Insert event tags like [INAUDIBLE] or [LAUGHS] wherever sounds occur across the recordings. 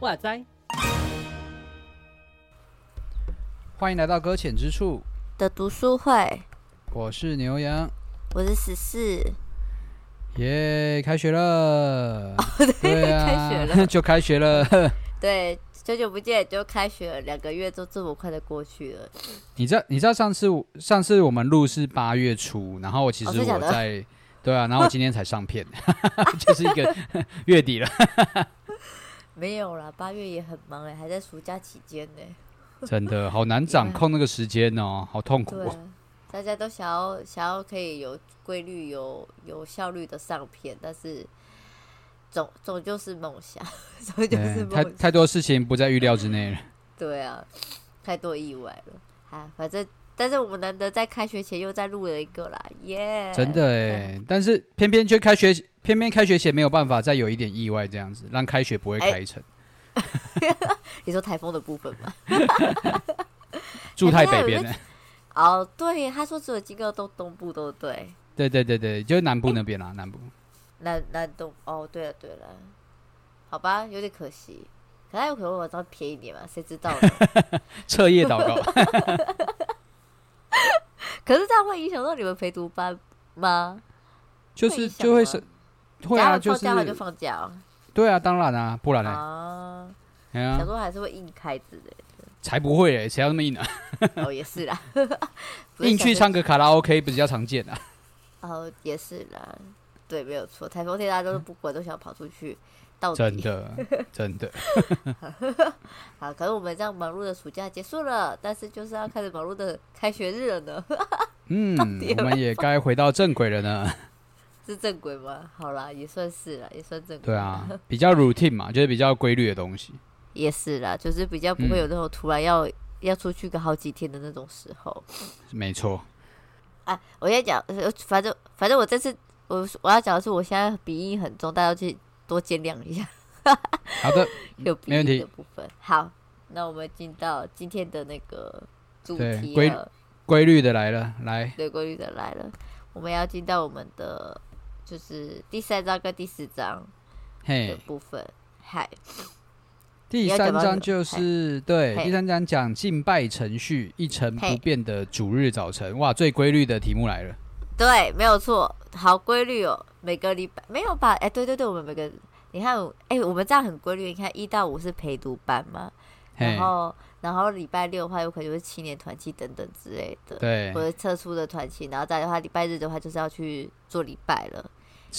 哇塞！欢迎来到搁浅之处。的读书会，我是牛羊，我是十四，耶！开学了，对，对啊，开学了，[LAUGHS] 就开学了。[LAUGHS] 对，久久不见就开学了，两个月就这么快的过去了。你知道？你知道上次上次我们录是八月初，然后我其实我在，对啊，然后我今天才上片，[LAUGHS] 就是一个月底了。没有啦，八月也很忙哎，还在暑假期间呢。真的好难掌控那个时间哦，好痛苦哦。大家都想要想要可以有规律、有有效率的上片，但是总总就是梦想，[LAUGHS] 总就是梦想。太太多事情不在预料之内了。对啊，太多意外了。啊，反正但是我们难得在开学前又再录了一个啦，耶！真的哎，但是偏偏却开学。偏偏开学前没有办法再有一点意外，这样子让开学不会开成。欸、[LAUGHS] 你说台风的部分吗？[LAUGHS] 住太北边了。哦，对，他说只有经过东东部都对。对对对对，就是南部那边啦，欸、南部。南南东哦，对了对了，好吧，有点可惜。可他有可能我稍微便宜一点嘛？谁知道呢？[LAUGHS] 彻夜祷告。[LAUGHS] 可是这样会影响到你们陪读班吗？就是就会是。会啊，就是放假就放假。对啊，当然啊，不然呢？啊，想说还是会硬开之类的。才不会诶，谁要那么硬啊？哦，也是啦。[LAUGHS] 硬去唱个卡拉 OK 比较常见啊。哦，也是啦。对，没有错。台风天大家都是不管，都想跑出去。到底真的，[LAUGHS] 真的。好，可是我们这样忙碌的暑假结束了，但是就是要开始忙碌的开学日了呢。[LAUGHS] 嗯，我们也该回到正轨了呢。是正轨吗？好啦，也算是啦，也算正轨。对啊，比较 routine 嘛，就是比较规律的东西。也是啦，就是比较不会有那种突然要、嗯、要出去个好几天的那种时候。没错。啊，我先讲，反正反正我这次我我要讲的是，我现在鼻音很重，大家去多见谅一下。好的，[LAUGHS] 有鼻音的部分。好，那我们进到今天的那个主题了。规律的来了，来。对，规律的来了，我们要进到我们的。就是第三章跟第四章的部分，嗨。第三章就是对，第三章讲敬拜程序，一成不变的主日早晨。哇，最规律的题目来了。对，没有错，好规律哦。每个礼拜没有吧？哎，对对对，我们每个你看，哎，我们这样很规律。你看一到五是陪读班嘛，然后。然后礼拜六的话，有可能就是青年团契等等之类的，对，或者特殊的团契。然后再的话，礼拜日的话就是要去做礼拜了。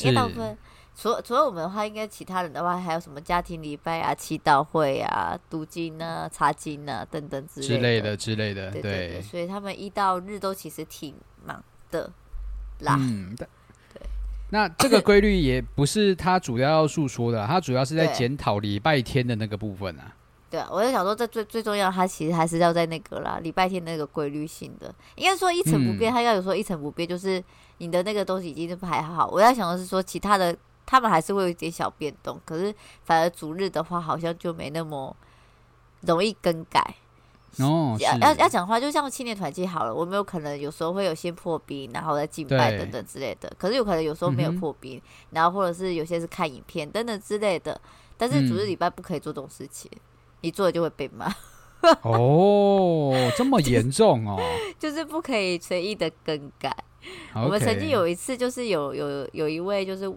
因为大部分除了除了我们的话，应该其他人的话还有什么家庭礼拜啊、祈祷会啊、读经啊、查经啊等等之类的之类的之类的。对，对对对，所以他们一到日都其实挺忙的啦。嗯，[LAUGHS] 对。那这个规律也不是他主要要诉说的，[LAUGHS] 他主要是在检讨礼拜天的那个部分啊。对啊，我在想说，这最最重要，他其实还是要在那个啦，礼拜天那个规律性的，应该说一成不变。他要有说一成不变，就是你的那个东西已经是还好。我在想的是说，其他的他们还是会有一点小变动，可是反而主日的话，好像就没那么容易更改。哦，要要要讲话，就像青年团契好了，我们有可能有时候会有先破冰，然后再敬拜等等之类的。可是有可能有时候没有破冰，嗯、然后或者是有些是看影片等等之类的。但是主日礼拜不可以做这种事情。嗯一做就会被骂哦，这么严重哦，[LAUGHS] 就是不可以随意的更改。我们曾经有一次，就是有有有一位就是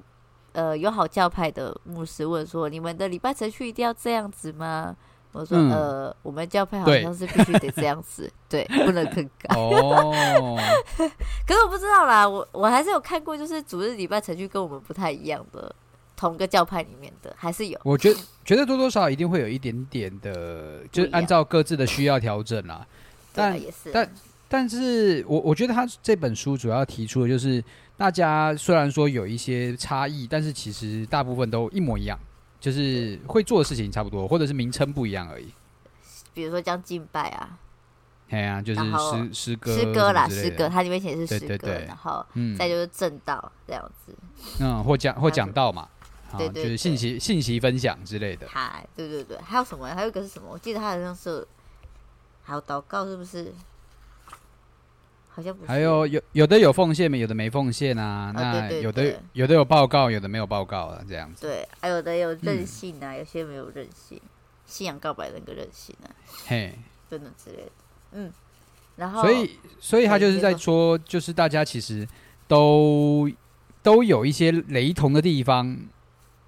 呃友好教派的牧师问说：“你们的礼拜程序一定要这样子吗？”我说：“嗯、呃，我们教派好像是必须得这样子，对，[LAUGHS] 对，不能更改。”哦，[LAUGHS] 可是我不知道啦，我我还是有看过，就是主日礼拜程序跟我们不太一样的。同个教派里面的还是有，我觉得觉得多多少少一定会有一点点的，就是按照各自的需要调整啦。但也是，但但是我我觉得他这本书主要提出的就是，大家虽然说有一些差异，但是其实大部分都一模一样，就是会做的事情差不多，或者是名称不一样而已。比如说将敬拜啊，哎呀，就是诗诗歌诗歌啦，诗歌，它里面写的是诗歌，然后再就是正道这样子，嗯，或讲或讲道嘛。啊，就是信息信息分享之类的。嗨，对对对，还有什么？还有一个是什么？我记得他好像是还有祷告，是不是？好像不是。还有有有的有奉献，有的没奉献啊。那有的有的有报告，有的没有报告啊，这样子。对，还有的有任性啊，有些没有任性。信仰告白的那个任性啊，嘿，真的之类的。嗯，然后所以所以他就是在说，就是大家其实都都有一些雷同的地方，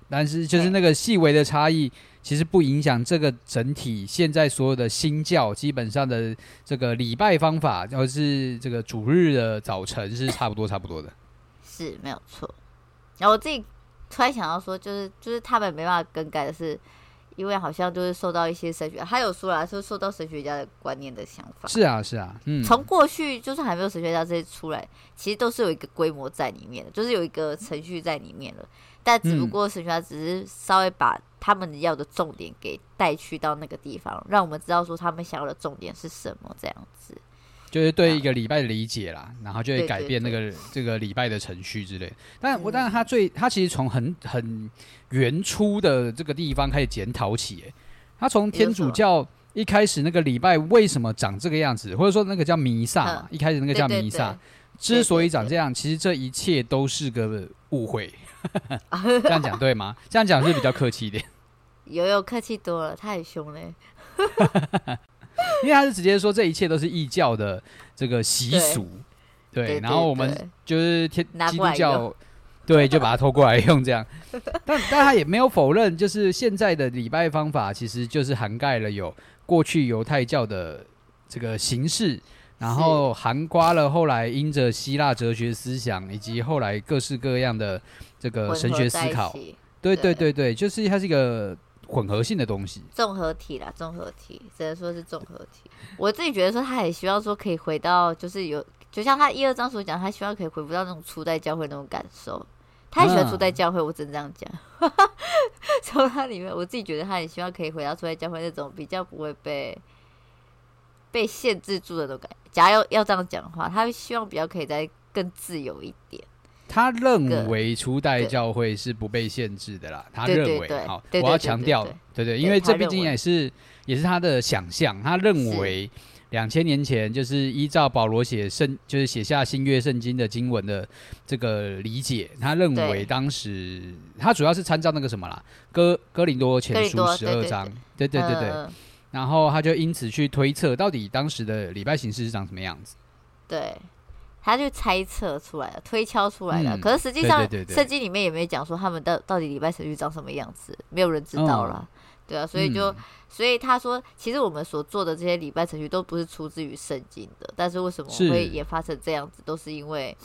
但是就是那个细微的差异，其实不影响这个整体。现在所有的新教基本上的这个礼拜方法，或是这个主日的早晨是差不多差不多的，是没有错。然后我自己突然想到说，就是就是他们没办法更改的是。因为好像就是受到一些神学，他有说啦，说受到神学家的观念的想法。是啊，是啊，嗯，从过去就是还没有神学家这些出来，其实都是有一个规模在里面的，就是有一个程序在里面了。但只不过神学家只是稍微把他们要的重点给带去到那个地方，让我们知道说他们想要的重点是什么，这样子。就是对一个礼拜的理解啦，然后就会改变那个这个礼拜的程序之类。但我，但是他最他其实从很很原初的这个地方开始检讨起。哎，他从天主教一开始那个礼拜为什么长这个样子，或者说那个叫弥撒嘛，一开始那个叫弥撒，之所以长这样，其实这一切都是个误会。[LAUGHS] 这样讲对吗？这样讲是比较客气一点。有有客气多了，太凶嘞。[LAUGHS] 因为他是直接说这一切都是异教的这个习俗，对，对，然后我们就是天基督教，[LAUGHS] 对，就把它偷过来用这样。但但他也没有否认，就是现在的礼拜方法其实就是涵盖了有过去犹太教的这个形式，然后涵盖了后来因着希腊哲学思想以及后来各式各样的这个神学思考，对对对对，就是它是一个。混合性的东西，综合体啦，综合体只能说是综合体。我自己觉得说，他也希望说可以回到，就是有，就像他一二章所讲，他希望可以回复到那种初代教会那种感受。他也喜欢初代教会，我只能这样讲。[LAUGHS] 从、啊、他里面，我自己觉得他也希望可以回到初代教会那种比较不会被被限制住的那种感觉。假如要要这样讲的话，他希望比较可以再更自由一点。他认为初代教会是不被限制的啦。他认为，好，我要强调，对对，因为这毕竟也是也是他的想象。他认为两千年前就是依照保罗写圣，就是写下新约圣经的经文的这个理解。他认为当时他主要是参照那个什么啦，哥哥林多前书十二章，对对对对。然后他就因此去推测，到底当时的礼拜形式是长什么样子。对。他就猜测出来了，推敲出来了。嗯、可是实际上，圣经里面也没有讲说他们到到底礼拜程序长什么样子，没有人知道了。哦、对啊，所以就、嗯，所以他说，其实我们所做的这些礼拜程序都不是出自于圣经的，但是为什么会演发成这样子，都是因为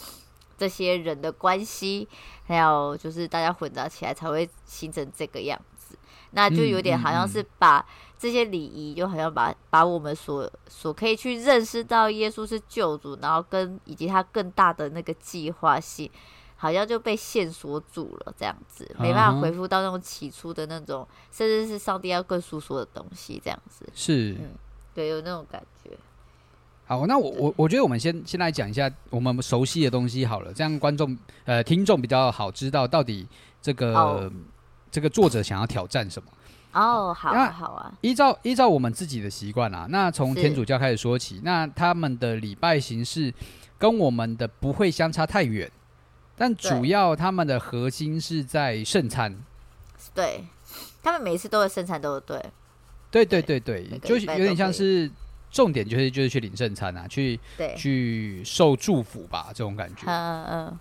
这些人的关系，还有就是大家混杂起来才会形成这个样子。那就有点好像是把。嗯嗯嗯这些礼仪就好像把把我们所所可以去认识到耶稣是救主，然后跟以及他更大的那个计划性，好像就被线索住了，这样子没办法回复到那种起初的那种，甚至是上帝要更诉说的东西，这样子。是，嗯，对，有那种感觉。好，那我我我觉得我们先先来讲一下我们熟悉的东西好了，这样观众呃听众比较好知道到底这个这个作者想要挑战什么。哦，好啊，好啊。依照依照我们自己的习惯啊，那从天主教开始说起，那他们的礼拜形式跟我们的不会相差太远，但主要他们的核心是在圣餐。对，他们每一次都会圣餐，都对。对对对对，对，就是有点像是重点，就是就是去领圣餐啊，去去受祝福吧，这种感觉。嗯嗯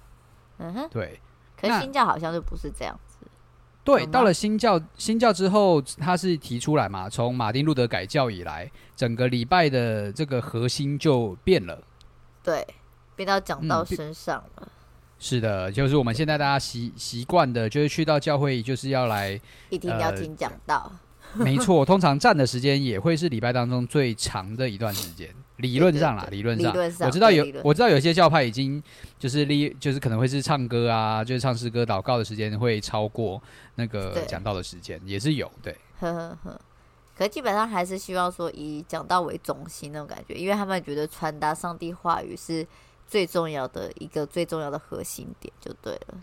嗯哼，对。可是新教好像就不是这样。对，到了新教新教之后，他是提出来嘛，从马丁路德改教以来，整个礼拜的这个核心就变了。对，变到讲道身上了。嗯，是的，就是我们现在大家习习惯的，就是去到教会就是要来一定要听讲道。呃、[LAUGHS] 没错，通常站的时间也会是礼拜当中最长的一段时间。理论上啦，理论上，上，我知道有，我知道有些教派已经就是立，就是可能会是唱歌啊，就是唱诗歌、祷告的时间会超过那个讲道的时间，也是有，对。呵呵呵，可基本上还是希望说以讲道为中心那种感觉，因为他们觉得传达上帝话语是最重要的一个最重要的核心点就对了。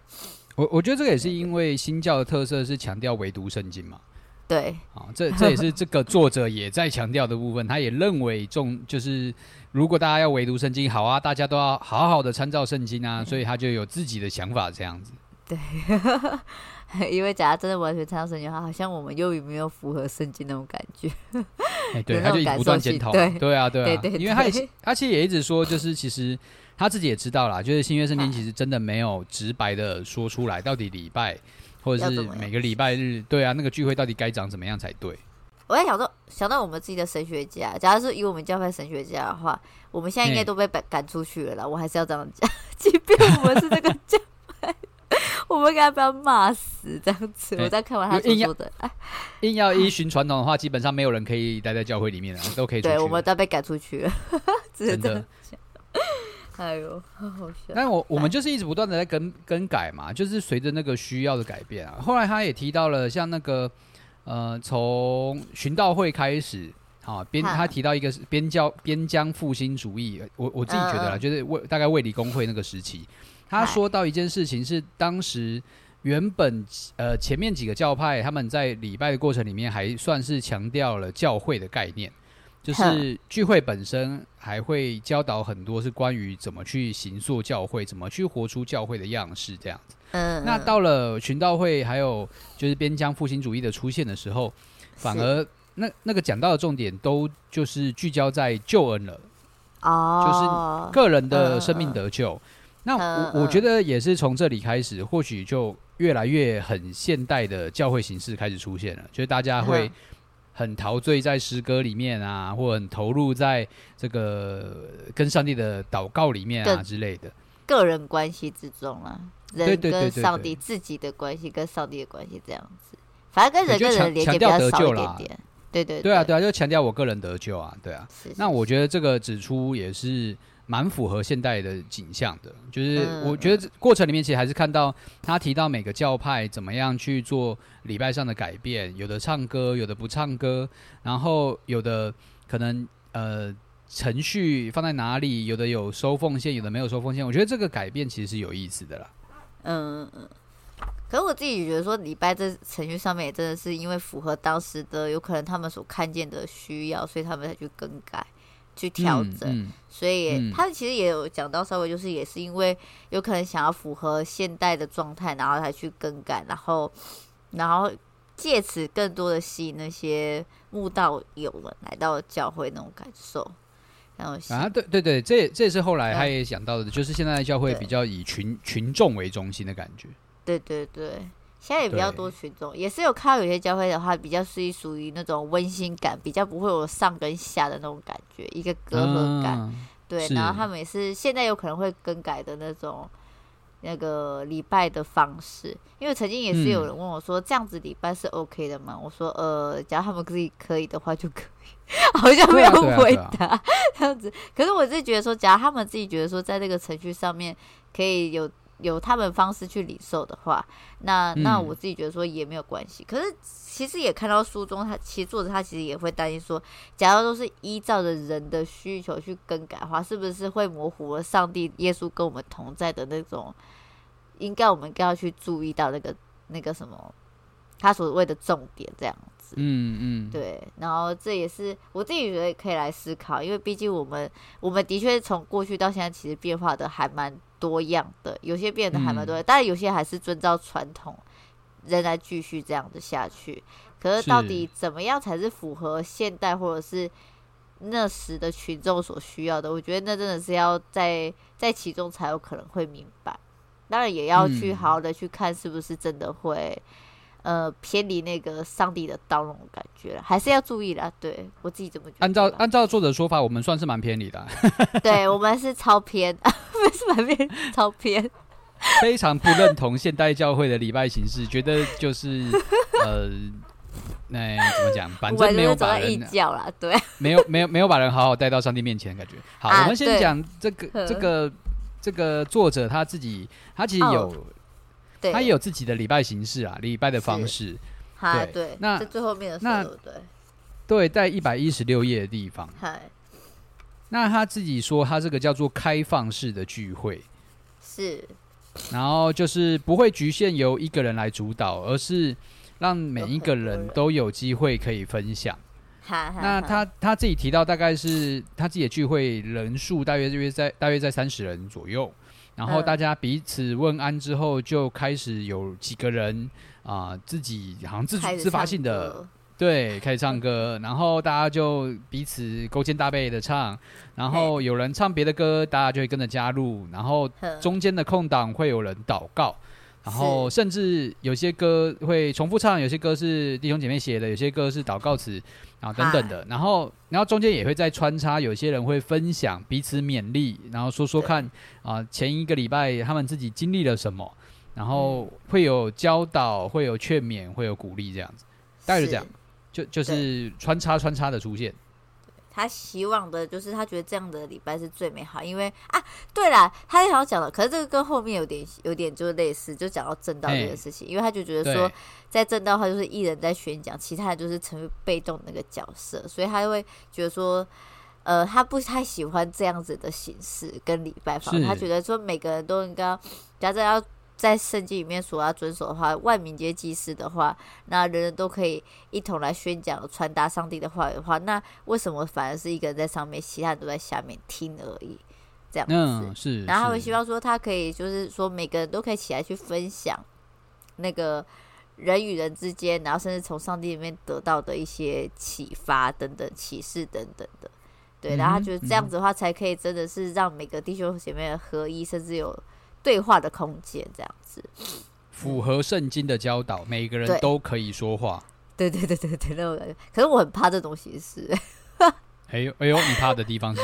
我我觉得这个也是因为新教的特色是强调唯独圣经嘛。对，[LAUGHS] 啊，这这也是这个作者也在强调的部分。他也认为重就是，如果大家要唯独圣经，好啊，大家都要好好的参照圣经啊，所以他就有自己的想法这样子。对，[LAUGHS] 因为假如真的完全参照圣经的话，好像我们又有没有符合圣经那种感觉？哎，[LAUGHS] 对，他就不断检讨。对，对啊，对啊，对对对，因为他也他其实也一直说，就是其实他自己也知道啦，就是新约圣经其实真的没有直白的说出来，到底礼拜。或者是每个礼拜日，对啊，那个聚会到底该长怎么样才对？我在想说，想到我们自己的神学家，假如是以我们教派神学家的话，我们现在应该都被赶赶出去了啦。我还是要这样讲，[LAUGHS] 即便我们是这个教派，我们应该不要骂死这样子。我在看完他所说的，[LAUGHS] 硬要依循传统的话，基本上没有人可以待在教会里面了，都可以。对，我们都被赶出去了，[LAUGHS] 真的。哎呦，好好笑！但我我们就是一直不断的在更更改嘛，就是随着那个需要的改变啊。后来他也提到了，像那个呃，从寻道会开始，啊，边他提到一个边教边疆复兴主义，我我自己觉得啦，嗯、就是卫大概卫理公会那个时期，他说到一件事情是，当时原本呃前面几个教派他们在礼拜的过程里面，还算是强调了教会的概念。就是聚会本身还会教导很多是关于怎么去行塑教会，怎么去活出教会的样式这样子。嗯，那到了群道会，还有就是边疆复兴主义的出现的时候，反而那那个讲到的重点都就是聚焦在救恩了。哦，就是个人的生命得救。那我我觉得也是从这里开始，或许就越来越很现代的教会形式开始出现了，就是大家会。很陶醉在诗歌里面啊，或很投入在这个跟上帝的祷告里面啊之类的，个人关系之中啊，人跟上帝自己的关系，跟上帝的关系这样子，反正跟人跟人连接比较少一点点。对对对啊，对啊，就强调我个人得救啊，对啊。那我觉得这个指出也是。蛮符合现代的景象的，就是我觉得过程里面其实还是看到他提到每个教派怎么样去做礼拜上的改变，有的唱歌，有的不唱歌，然后有的可能呃程序放在哪里，有的有收奉献，有的没有收奉献。我觉得这个改变其实是有意思的啦。嗯嗯，可是我自己觉得说礼拜这程序上面也真的是因为符合当时的有可能他们所看见的需要，所以他们才去更改。去调整，嗯嗯、所以、嗯、他其实也有讲到，稍微就是也是因为有可能想要符合现代的状态，然后才去更改，然后然后借此更多的吸引那些慕道友们来到教会那种感受。然后啊，对对对，这这也是后来他也讲到的，就是现在的教会比较以群群众为中心的感觉。对对对。现在也比较多群众，也是有看到有些教会的话，比较是属于那种温馨感，比较不会有上跟下的那种感觉，一个隔阂感。嗯、对，然后他们也是现在有可能会更改的那种那个礼拜的方式，因为曾经也是有人问我说，嗯、这样子礼拜是 OK 的吗？我说呃，只要他们自己可以的话就可以，好像没有回答这样子。可是我是觉得说，假如他们自己觉得说，在这个程序上面可以有。有他们方式去领受的话，那那我自己觉得说也没有关系。嗯、可是其实也看到书中，他其实作者他其实也会担心说，假如都是依照着人的需求去更改的话，是不是会模糊了上帝耶稣跟我们同在的那种？应该我们更要去注意到那个那个什么，他所谓的重点这样子。嗯嗯，对。然后这也是我自己觉得可以来思考，因为毕竟我们我们的确从过去到现在，其实变化的还蛮。多样的，有些变得还蛮多，嗯、但是有些还是遵照传统，仍然继续这样子下去。可是到底怎么样才是符合现代或者是那时的群众所需要的？我觉得那真的是要在在其中才有可能会明白。当然也要去好好的去看，是不是真的会。呃，偏离那个上帝的道路感觉，还是要注意的。对我自己怎么觉得？按照按照作者说法，我们算是蛮偏离的。[LAUGHS] 对我们是超偏，[LAUGHS] 不是蛮偏，超偏。[LAUGHS] 非常不认同现代教会的礼拜形式，觉得就是呃，那、欸、怎么讲？反正没有把人教了，对，没有没有没有把人好好带到上帝面前的感觉。好，啊、我们先讲这个这个这个作者他自己，他其实有。Oh. 对他也有自己的礼拜形式啊，礼拜的方式。对，对那最后面的时候，对，对，在一百一十六页的地方。嗨，那他自己说，他这个叫做开放式的聚会，是。然后就是不会局限由一个人来主导，而是让每一个人都有机会可以分享。那他他自己提到，大概是他自己的聚会人数大约约在大约在三十人左右。然后大家彼此问安之后，就开始有几个人啊、呃，自己好像自主自发性的。对，开始唱歌，然后大家就彼此勾肩搭背的唱，然后有人唱别的歌，大家就会跟着加入，然后中间的空档会有人祷告，然后甚至有些歌会重复唱，有些歌是弟兄姐妹写的，有些歌是祷告词，啊等等的，然后然后中间也会再穿插，有些人会分享彼此勉励，然后说说看啊、呃，前一个礼拜他们自己经历了什么，然后会有教导，会有劝勉，会有鼓励，这样子，大概是这样。就就是穿插穿插的出现，他希望的就是他觉得这样的礼拜是最美好，因为啊，对啦，他也想要讲了，可是这个跟后面有点有点就类似，就讲到正道这个事情，因为他就觉得说，在正道的话就是一人在宣讲，其他人就是成为被动那个角色，所以他就会觉得说，呃，他不太喜欢这样子的形式跟礼拜方式，他觉得说每个人都应该假设要。在圣经里面所要遵守的话，万民皆祭司的话，那人人都可以一同来宣讲、传达上帝的话语的话，那为什么反而是一个人在上面，其他人都在下面听而已？这样子，嗯、是。然后他会希望说，他可以就是说，每个人都可以起来去分享那个人与人之间，然后甚至从上帝里面得到的一些启发等等、启示等等的。对，然后他觉得这样子的话，才可以真的是让每个弟兄姐妹合一，甚至有。对话的空间，这样子符合圣经的教导，每个人都可以说话。对对对对对，那种感觉。可是我很怕这东西是。哎呦哎呦，你怕的地方是？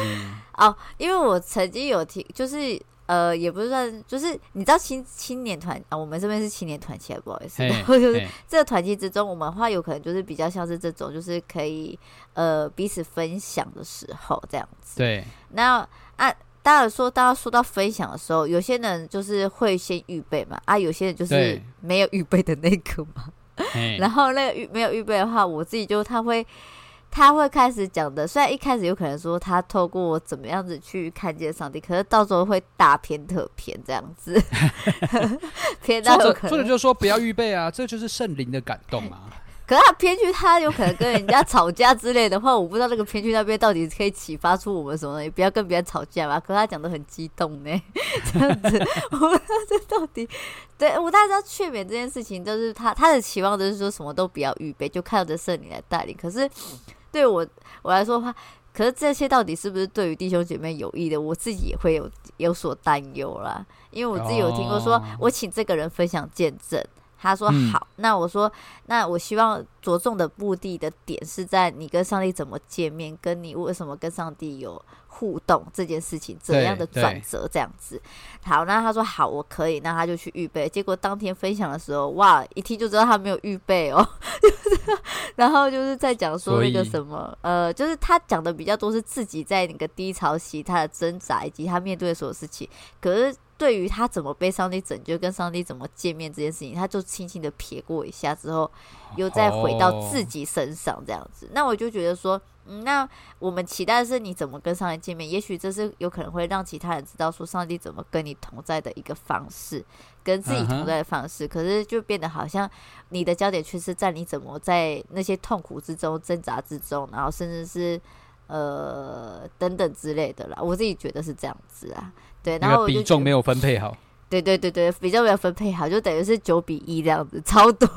哦，因为我曾经有听，就是呃，也不是算，就是你知道青青年团啊，我们这边是青年团契，不好意思。然后就是这个团契之中，我们话有可能就是比较像是这种，就是可以呃彼此分享的时候这样子。对。那啊。当然说，大家说到分享的时候，有些人就是会先预备嘛，啊，有些人就是没有预备的那个嘛。[LAUGHS] 然后那个预没有预备的话，我自己就他会他会开始讲的。虽然一开始有可能说他透过怎么样子去看见上帝，可是到时候会大偏特偏这样子。[LAUGHS] [LAUGHS] 偏到有可能，就是说不要预备啊，这就是圣灵的感动啊。可是他偏去，他有可能跟人家吵架之类的话，我不知道那个偏去那边到底可以启发出我们什么呢？也不要跟别人吵架吧。可是他讲的很激动呢，[LAUGHS] 这样子，我不知道这到底，对，我大家知道劝勉这件事情，就是他他的期望就是说什么都不要预备，就靠着圣灵来带领。可是对我我来说的话，可是这些到底是不是对于弟兄姐妹有益的？我自己也会有有所担忧啦，因为我自己有听过说，我请这个人分享见证。他说好，嗯、那我说，那我希望着重的目的的点是在你跟上帝怎么见面，跟你为什么跟上帝有互动这件事情怎样的转折这样子。好，那他说好，我可以，那他就去预备。结果当天分享的时候，哇，一听就知道他没有预备哦。[LAUGHS] 然后就是在讲说那个什么，呃，就是他讲的比较多是自己在那个低潮期他的挣扎以及他面对的所有事情，可是。对于他怎么被上帝拯救，跟上帝怎么见面这件事情，他就轻轻的撇过一下之后，又再回到自己身上这样子。那我就觉得说，嗯，那我们期待的是你怎么跟上帝见面，也许这是有可能会让其他人知道说上帝怎么跟你同在的一个方式，跟自己同在的方式。可是就变得好像你的焦点却是在你怎么在那些痛苦之中挣扎之中，然后甚至是呃等等之类的啦。我自己觉得是这样子啊。对，然后比重没有分配好。对对对对，比重没有分配好，就等于是九比一这样子，超多。[LAUGHS]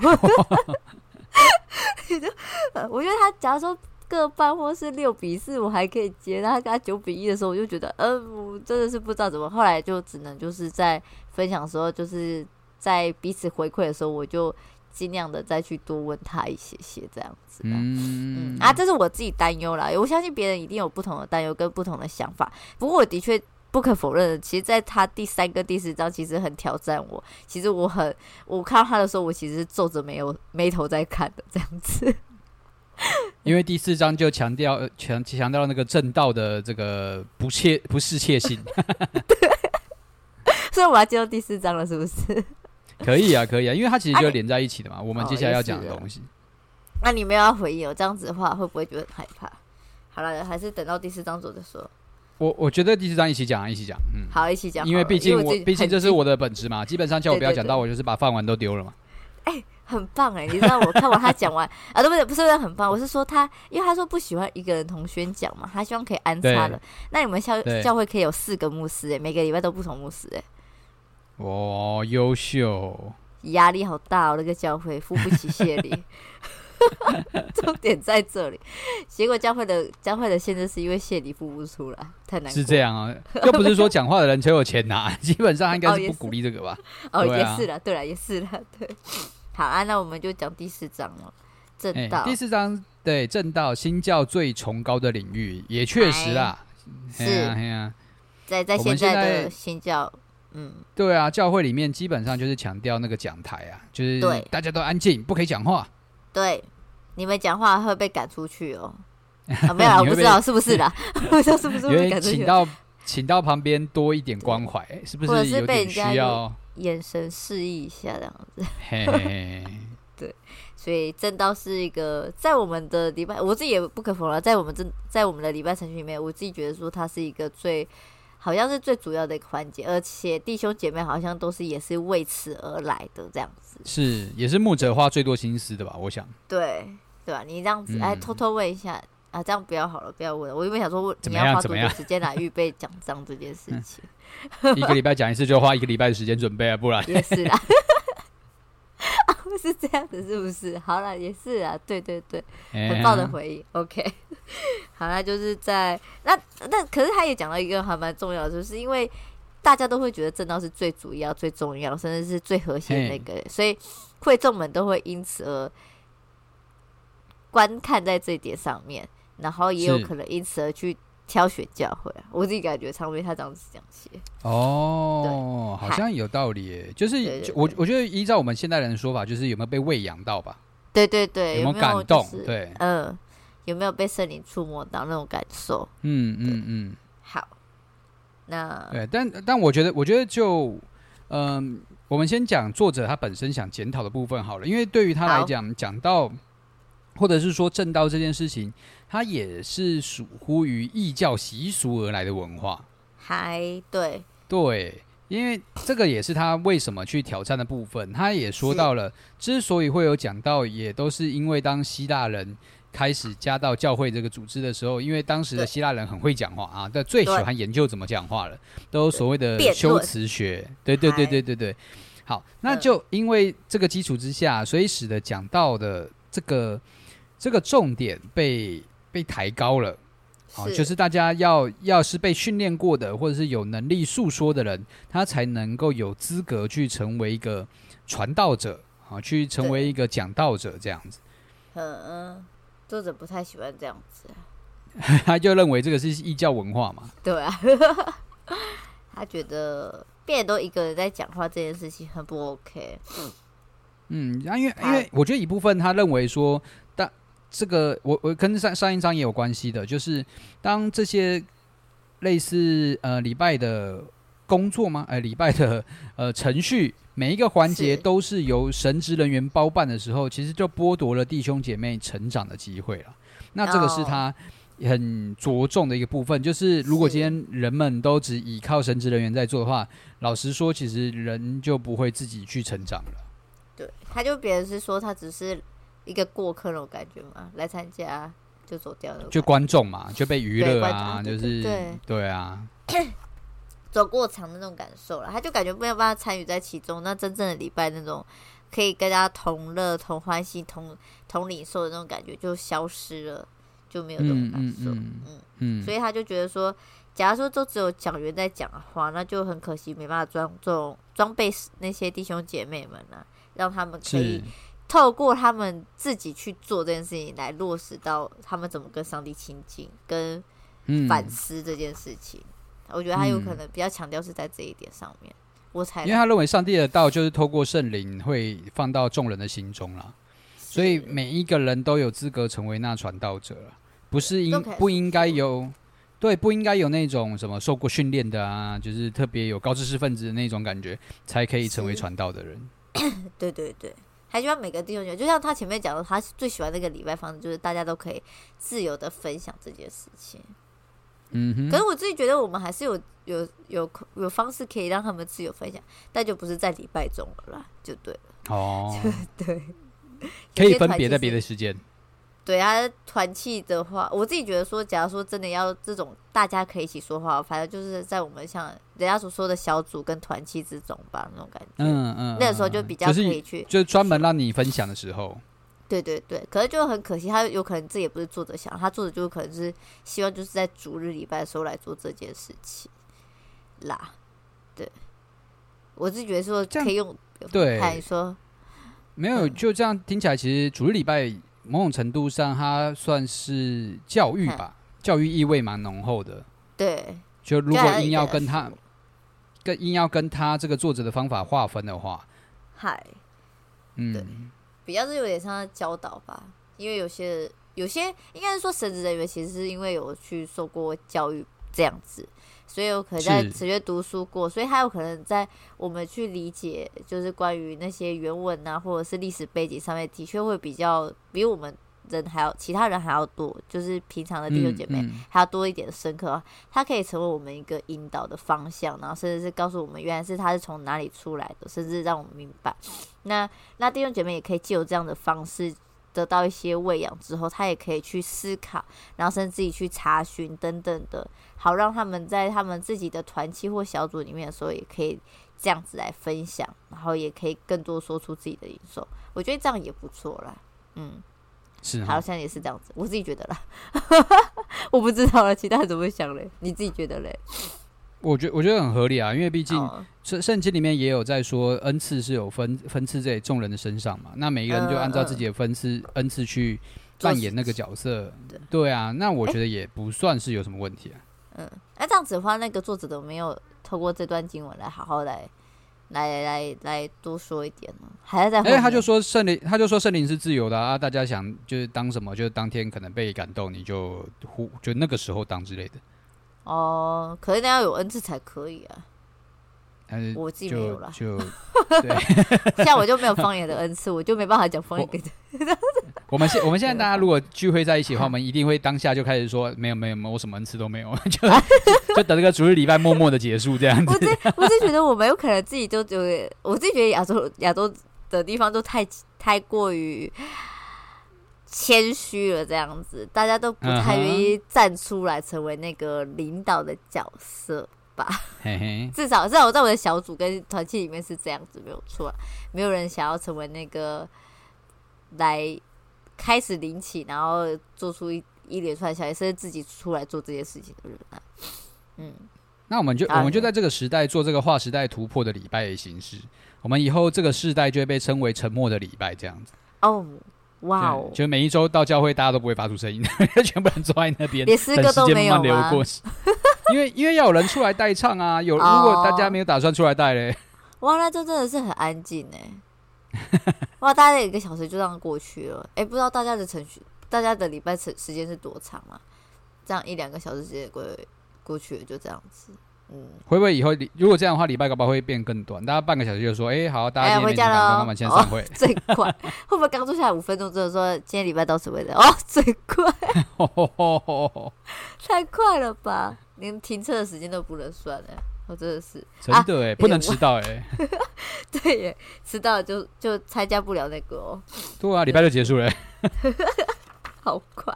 [LAUGHS] 我觉得他假如说各半或是六比四，我还可以接。他跟他九比一的时候，我就觉得，嗯、呃，我真的是不知道怎么。后来就只能就是在分享的时候，就是在彼此回馈的时候，我就尽量的再去多问他一些些这样子。嗯，嗯啊，这是我自己担忧啦。我相信别人一定有不同的担忧跟不同的想法。不过我的确。不可否认的，其实，在他第三个、第四章，其实很挑战我。其实我很，我看到他的时候，我其实是皱着没有眉头在看的这样子。[LAUGHS] 因为第四章就强调强强调那个正道的这个不切不适切性。[LAUGHS] 对，[LAUGHS] 所以我要进入第四章了，是不是？可以啊，可以啊，因为它其实就连在一起的嘛。啊、我们接下来要讲的东西。哦、那你们要回应哦，这样子的话会不会觉得很害怕？好了，还是等到第四章左右再说。我我觉得第四章一起讲，一起讲，嗯，好，一起讲，因为毕竟我毕竟这是我的本职嘛，基本上叫我不要讲到，我就是把饭碗都丢了嘛。哎、欸，很棒哎，你知道我看完他讲完啊，对不对？不是不是很棒，我是说他，因为他说不喜欢一个人同宣讲嘛，他希望可以安插的。那你们教教会可以有四个牧师哎，每个礼拜都不同牧师哎。哦，优秀！压力好大哦，那个教会付不起谢礼。[LAUGHS] [LAUGHS] 重点在这里，结果教会的教会的限制是因为谢礼付不出来，太难。是这样啊，又不是说讲话的人才有钱拿，[LAUGHS] 基本上应该是不鼓励这个吧？哦，也是了，对了，也是了，对。[LAUGHS] 好啊，那我们就讲第四章了。正道，第四章对正道，新教最崇高的领域，也确实啦，是啊，在在现在的新教。嗯，对啊，教会里面基本上就是强调那个讲台啊，就是大家都安静，不可以讲话。对，你们讲话会被赶出去哦。啊、[LAUGHS] 没有啦，我不知道是不是的，[LAUGHS] 不知道是不是被赶出去。请到请到旁边多一点关怀，是不是有点需要眼神示意一下这样子？嘿嘿嘿 [LAUGHS] 对，所以正道是一个在我们的礼拜，我自己也不可否认，在我们正在我们的礼拜程序里面，我自己觉得说它是一个最。好像是最主要的一个环节，而且弟兄姐妹好像都是也是为此而来的这样子。是，也是牧者花最多心思的吧？我想。对，对吧？你这样子，哎、嗯，偷偷问一下啊，这样不要好了，不要问了。我原本想说，你要花多久时间来预备讲章这件事情？一个礼拜讲一次，就花一个礼拜的时间准备啊，不然也是啦。[LAUGHS] 是这样子，是不是？好了，也是啊，对对对，很棒的回忆。OK，[LAUGHS] 好了，就是在那那，可是他也讲到一个还蛮重要的，就是因为大家都会觉得正道是最主要、最重要，甚至是最和谐的那个，所以会众们都会因此而观看在这一点上面，然后也有可能因此而去。挑选教会啊，我自己感觉常威他这样子讲写哦，好像有道理耶。就是我我觉得依照我们现代人的说法，就是有没有被喂养到吧？对对对，有没有感动？对，嗯、呃，有没有被圣灵触摸到那种感受？嗯嗯嗯。好，那对，但但我觉得，我觉得就嗯、呃，我们先讲作者他本身想检讨的部分好了，因为对于他来讲，讲到或者是说正道这件事情。它也是属乎于异教习俗而来的文化，还对对，因为这个也是他为什么去挑战的部分。他也说到了，之所以会有讲到，也都是因为当希腊人开始加到教会这个组织的时候，因为当时的希腊人很会讲话啊，但最喜欢研究怎么讲话了，都所谓的修辞学。对对对对对对，好，那就因为这个基础之下，所以使得讲到的这个这个重点被。被抬高了，啊，就是大家要要是被训练过的，或者是有能力诉说的人，他才能够有资格去成为一个传道者，啊，去成为一个讲道者这样子。嗯，作者不太喜欢这样子，[LAUGHS] 他就认为这个是异教文化嘛。对啊，[LAUGHS] 他觉得变都一个人在讲话这件事情很不 OK。嗯，因为因为我觉得一部分他认为说。这个我我跟上上一章也有关系的，就是当这些类似呃礼拜的工作吗？[LAUGHS] 呃礼拜的呃程序，每一个环节都是由神职人员包办的时候，其实就剥夺了弟兄姐妹成长的机会了。那这个是他很着重的一个部分，就是如果今天人们都只依靠神职人员在做的话，老实说，其实人就不会自己去成长了。对，他就别人是说他只是。一个过客那种感觉嘛，来参加就走掉了，就观众嘛，就被娱乐啊，就是对对啊，[COUGHS] 走过场的那种感受了，他就感觉没有办法参与在其中。那真正的礼拜那种可以跟大家同乐、同欢喜、同同领受的那种感觉就消失了，就没有这种感受。嗯嗯，所以他就觉得说，假如说都只有讲员在讲的话，那就很可惜，没办法装这种装备那些弟兄姐妹们啊，让他们可以。透过他们自己去做这件事情，来落实到他们怎么跟上帝亲近、跟反思这件事情。嗯、我觉得他有可能比较强调是在这一点上面。嗯、我才因为他认为上帝的道就是透过圣灵会放到众人的心中了，所以每一个人都有资格成为那传道者，不是应不应该有对不应该有那种什么受过训练的啊，就是特别有高知识分子的那种感觉才可以成为传道的人。对 [COUGHS] 对对。还希望每个弟兄姐妹，就像他前面讲的，他最喜欢那个礼拜方式，就是大家都可以自由的分享这件事情。嗯哼。可是我自己觉得，我们还是有有有有方式可以让他们自由分享，但就不是在礼拜中了啦，就对了。哦，[LAUGHS] 对，可以分别在别的时间。对啊，团契的话，我自己觉得说，假如说真的要这种大家可以一起说话，反正就是在我们像人家所说的小组跟团契之中吧，那种感觉。嗯嗯。那个时候就比较可以去，就是专门让你分享的时候。对对对，可是就很可惜，他有可能这也不是作者想，他作者就可能是希望就是在主日礼拜的时候来做这件事情啦。对，我自己觉得说可以用，对，看说没有就这样听起来，其实主日礼拜。某种程度上，它算是教育吧，教育意味蛮浓厚的。对，就如果硬要跟他，跟硬要跟他这个作者的方法划分的话，嗨，嗯，比较是有点像教导吧，因为有些有些应该是说神职人员，其实是因为有去受过教育这样子。所以有可能在职业读书过，所以他有可能在我们去理解，就是关于那些原文啊，或者是历史背景上面，的确会比较比我们人还要其他人还要多，就是平常的弟兄姐妹还要多一点深刻。他可以成为我们一个引导的方向，然后甚至是告诉我们，原来是他是从哪里出来的，甚至让我们明白。那那弟兄姐妹也可以借由这样的方式。得到一些喂养之后，他也可以去思考，然后甚至自己去查询等等的，好让他们在他们自己的团契或小组里面的时候，也可以这样子来分享，然后也可以更多说出自己的感受。我觉得这样也不错啦，嗯，是、啊，好像也是这样子，我自己觉得啦，[LAUGHS] 我不知道了，其他人怎么想嘞？你自己觉得嘞？我觉我觉得很合理啊，因为毕竟圣圣经里面也有在说恩赐是有分分赐在众人的身上嘛，那每一个人就按照自己的分赐、呃、恩赐去扮演那个角色，对，对啊，那我觉得也不算是有什么问题啊。嗯，那、欸、这样子的话，那个作者都没有透过这段经文来好好来来来来多说一点呢？还是在哎、欸，他就说圣灵，他就说圣灵是自由的啊，大家想就是当什么，就是当天可能被感动，你就呼就那个时候当之类的。哦，可是那要有恩赐才可以啊。我自己没有了，就 [LAUGHS] 对 [LAUGHS] 像我就没有方言的恩赐，我就没办法讲方言给他。[LAUGHS] 我们现我们现在大家如果聚会在一起的话，我们一定会当下就开始说没有没有没有，我什么恩赐都没有，就就等这个主日礼拜默默的结束这样子。我自我自己觉得我没有可能自己就就我自己觉得亚洲亚洲的地方都太太过于。谦虚了，这样子，大家都不太愿意站出来成为那个领导的角色吧。嘿嘿 [LAUGHS] 至少，至少在我的小组跟团契里面是这样子，没有错。没有人想要成为那个来开始领起，然后做出一一连串小，甚至自己出来做这些事情的人啊。嗯，那我们就我们就在这个时代做这个划时代突破的礼拜的形式。我们以后这个世代就会被称为沉默的礼拜，这样子。哦。哇哦！就每一周到教会，大家都不会发出声音，[LAUGHS] 全部人坐在那边，连诗歌都没有吗？因为因为要有人出来代唱啊，有、哦、如果大家没有打算出来带嘞，[LAUGHS] 哇，那就真的是很安静哎。哇，大概一个小时就这样过去了。哎、欸，不知道大家的程序，大家的礼拜时时间是多长啊？这样一两个小时直接过过去了，就这样子。嗯，会不会以后如果这样的话，礼拜搞不好会变更短？大家半个小时就说，哎、欸，好，大家今天回家了，那么先散会。哦、[LAUGHS] 最快会不会刚坐下来五分钟之后说，今天礼拜到此为止？哦，最快，[LAUGHS] 太快了吧？连停车的时间都不能算哎，我真的是真的哎，不能迟到哎。[LAUGHS] 对耶，迟到就就参加不了那个哦。对啊，礼拜就结束了，好快。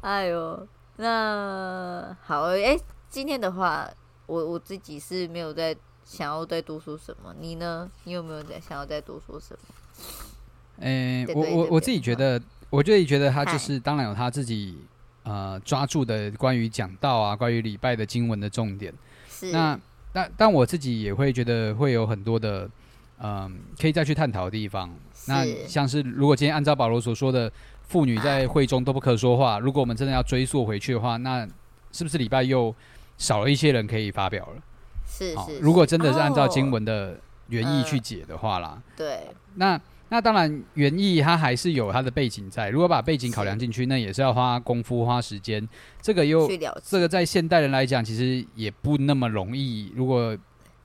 哎呦，那好哎。欸今天的话，我我自己是没有在想要再多说什么。你呢？你有没有在想要再多说什么？诶、欸，我我我自己觉得，我自己觉得他就是当然有他自己呃抓住的关于讲道啊，关于礼拜的经文的重点。是。那但但我自己也会觉得会有很多的嗯、呃、可以再去探讨的地方。那像是如果今天按照保罗所说的，妇女在会中都不可说话。如果我们真的要追溯回去的话，那是不是礼拜又？少了一些人可以发表了，是是，是。如果真的是按照经文的原意去解的话啦，对。那那当然原意它还是有它的背景在。如果把背景考量进去，那也是要花功夫花时间。这个又这个在现代人来讲，其实也不那么容易。如果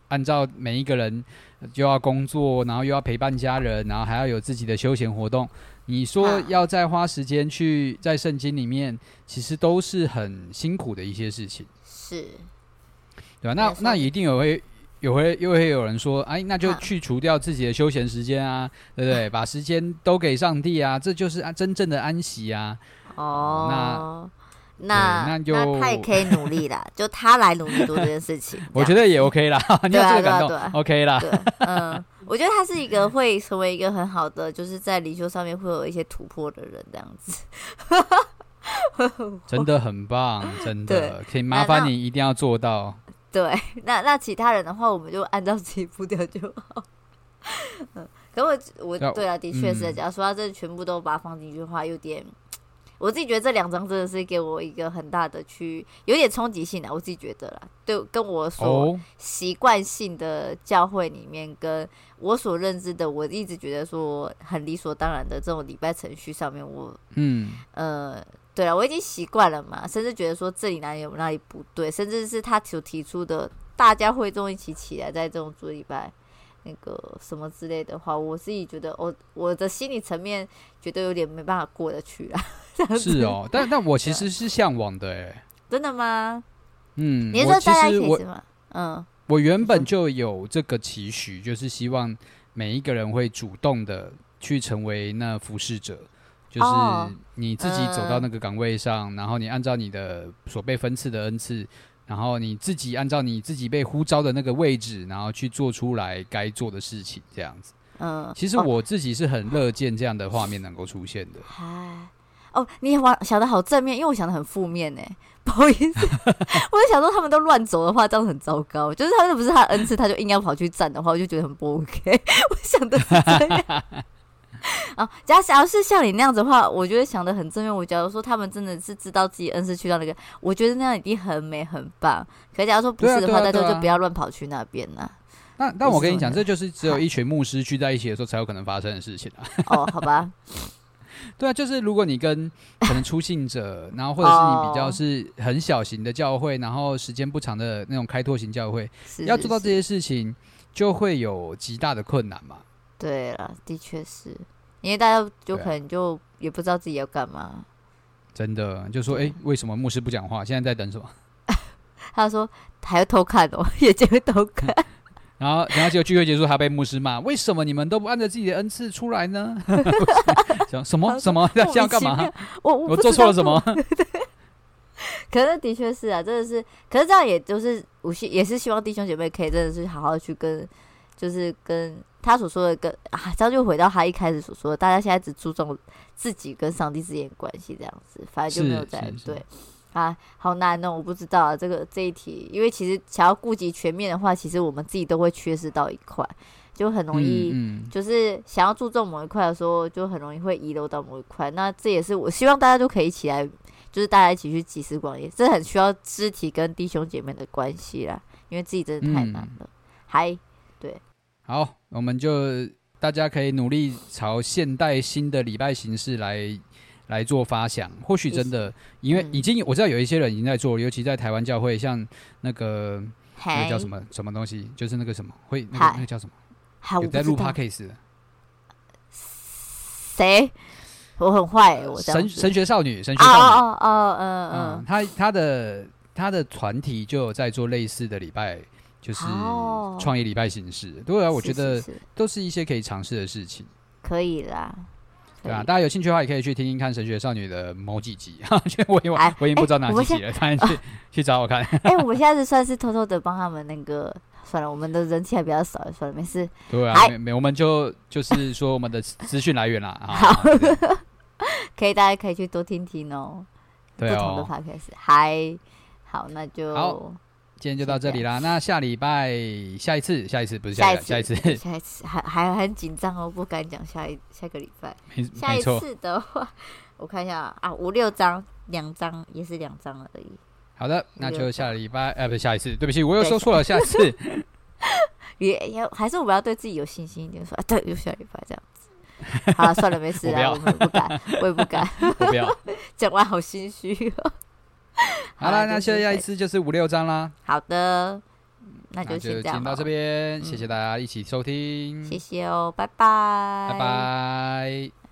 按照每一个人就要工作，然后又要陪伴家人，然后还要有自己的休闲活动，你说要再花时间去在圣经里面，其实都是很辛苦的一些事情。是，对吧？那那一定有会有会又会有人说，哎，那就去除掉自己的休闲时间啊，对不对？[LAUGHS] 把时间都给上帝啊，这就是安真正的安息啊。哦，那。那那他也可以努力啦，[LAUGHS] 就他来努力做这件事情，我觉得也 OK 啦。[LAUGHS] 你有这个感动，OK 啦。嗯，我觉得他是一个会成为一个很好的，就是在灵修上面会有一些突破的人，这样子。[LAUGHS] 真的很棒，[LAUGHS] 真的，可以麻烦你一定要做到。对，[LAUGHS] 那那其他人的话，我们就按照自己步调就好。嗯，可我我对啊，的确是，假如说他这全部都把它放进去的话，有点。[TSK] 我自己觉得这两张真的是给我一个很大的去有点冲击性的，我自己觉得啦，对，跟我所习惯性的教会里面，跟我所认知的，我一直觉得说很理所当然的这种礼拜程序上面，我嗯呃，对了，我已经习惯了嘛，甚至觉得说这里哪里有哪里不对，甚至是他所提出的大家会众一起起来在这种主礼拜。那个什么之类的话，我自己觉得，我我的心理层面觉得有点没办法过得去啊。是哦，但但我其实是向往的，哎，真的吗？嗯，你说大家一起是吗？嗯，我原本就有这个期许，就是希望每一个人会主动的去成为那服侍者，就是你自己走到那个岗位上，然后你按照你的所被分赐的恩赐。然后你自己按照你自己被呼召的那个位置，然后去做出来该做的事情，这样子。嗯，其实我自己是很乐见这样的画面能够出现的。嗨，哦，你想想的好正面，因为我想的很负面呢。[LAUGHS] 不好意思，[LAUGHS] 我就想说他们都乱走的话，这样很糟糕。就是他们不是他的恩赐，他就硬要跑去站的话，我就觉得很不 OK。[LAUGHS] 我想的是这样。啊，[LAUGHS] 假如假如是像你那样子的话，我觉得想的很正面。我假如说他们真的是知道自己恩师去到那个，我觉得那样一定很美很棒。可假如说不是的话，大家就不要乱跑去那边了。那但我跟你讲，这就是只有一群牧师聚在一起的时候才有可能发生的事情啊。哦，好吧。[LAUGHS] 对啊，就是如果你跟 [LAUGHS] 可能出信者，然后或者是你比较是很小型的教会，然后时间不长的那种开拓型教会，是是是要做到这些事情，就会有极大的困难嘛。对了，的确是。因为大家就可能就也不知道自己要干嘛，啊，真的就说哎，欸，为什么牧师不讲话？现在在等什么？[LAUGHS] 他说还要偷看哦，[LAUGHS] 也就会偷看。然后，然后结果聚会结束，他被牧师骂：为什么你们都不按照自己的恩赐出来呢？[LAUGHS] 什么什么要这样干嘛？我我做错了什么？可是的确是啊，真的是。可是这样也就是我希也是希望弟兄姐妹可以真的是好好去跟，就是跟。他所说的跟啊，这样就回到他一开始所说的，大家现在只注重自己跟上帝之间的关系，这样子，反正就没有在对啊，好难哦，我不知道啊，这个这一题，因为其实想要顾及全面的话，其实我们自己都会缺失到一块，就很容易，嗯嗯、就是想要注重某一块的时候，就很容易会遗漏到某一块。那这也是我希望大家都可以一起来，就是大家一起去集思广益，这很需要肢体跟弟兄姐妹的关系啦，因为自己真的太难了，还、嗯、对。好，我们就大家可以努力朝现代新的礼拜形式来来做发想。或许真的，因为已经我知道有一些人已经在做，尤其在台湾教会，像那个那个叫什么什么东西，就是那个什么会那个那个叫什么，有在录 podcast 的。谁？我很坏，我神神学少女，神学少女，哦哦嗯嗯，他他的他的团体就有在做类似的礼拜。就是创业礼拜形式，对啊，我觉得都是一些可以尝试的事情。可以啦，对啊，大家有兴趣的话，也可以去听听看《神学少女》的某几集。[LAUGHS] 我因为我已经不知道哪几集了，反正去 [LAUGHS] 去找我看。哎，我们现在是算是偷偷的帮他们那个，算了，我们的人气还比较少，算了，没事。对啊，没没，我们就就是说我们的资讯来源啦。好，[LAUGHS] 可以，大家可以去多听听哦。对哦，不同的 podcast。嗨，好，那就。今天就到这里啦，那下礼拜下一次，下一次不是下一次下一次，下一次还还很紧张哦，不敢讲下一下个礼拜。下一次的话，我看一下啊，五六张，两张也是两张而已。好的，那就下礼拜，呃，不是下一次，对不起，我又说错了，下一次。[LAUGHS] 也要还是我们要对自己有信心一点，说啊对，就下礼拜这样子。好了，算了，没事啊，[LAUGHS] 我们不敢，我也不敢，我 [LAUGHS] 不要。讲完好心虚哦。[LAUGHS] 好了，那下一次就是五六张啦。好的，那就先到这边，谢谢大家一起收听，谢谢哦，拜拜，拜拜。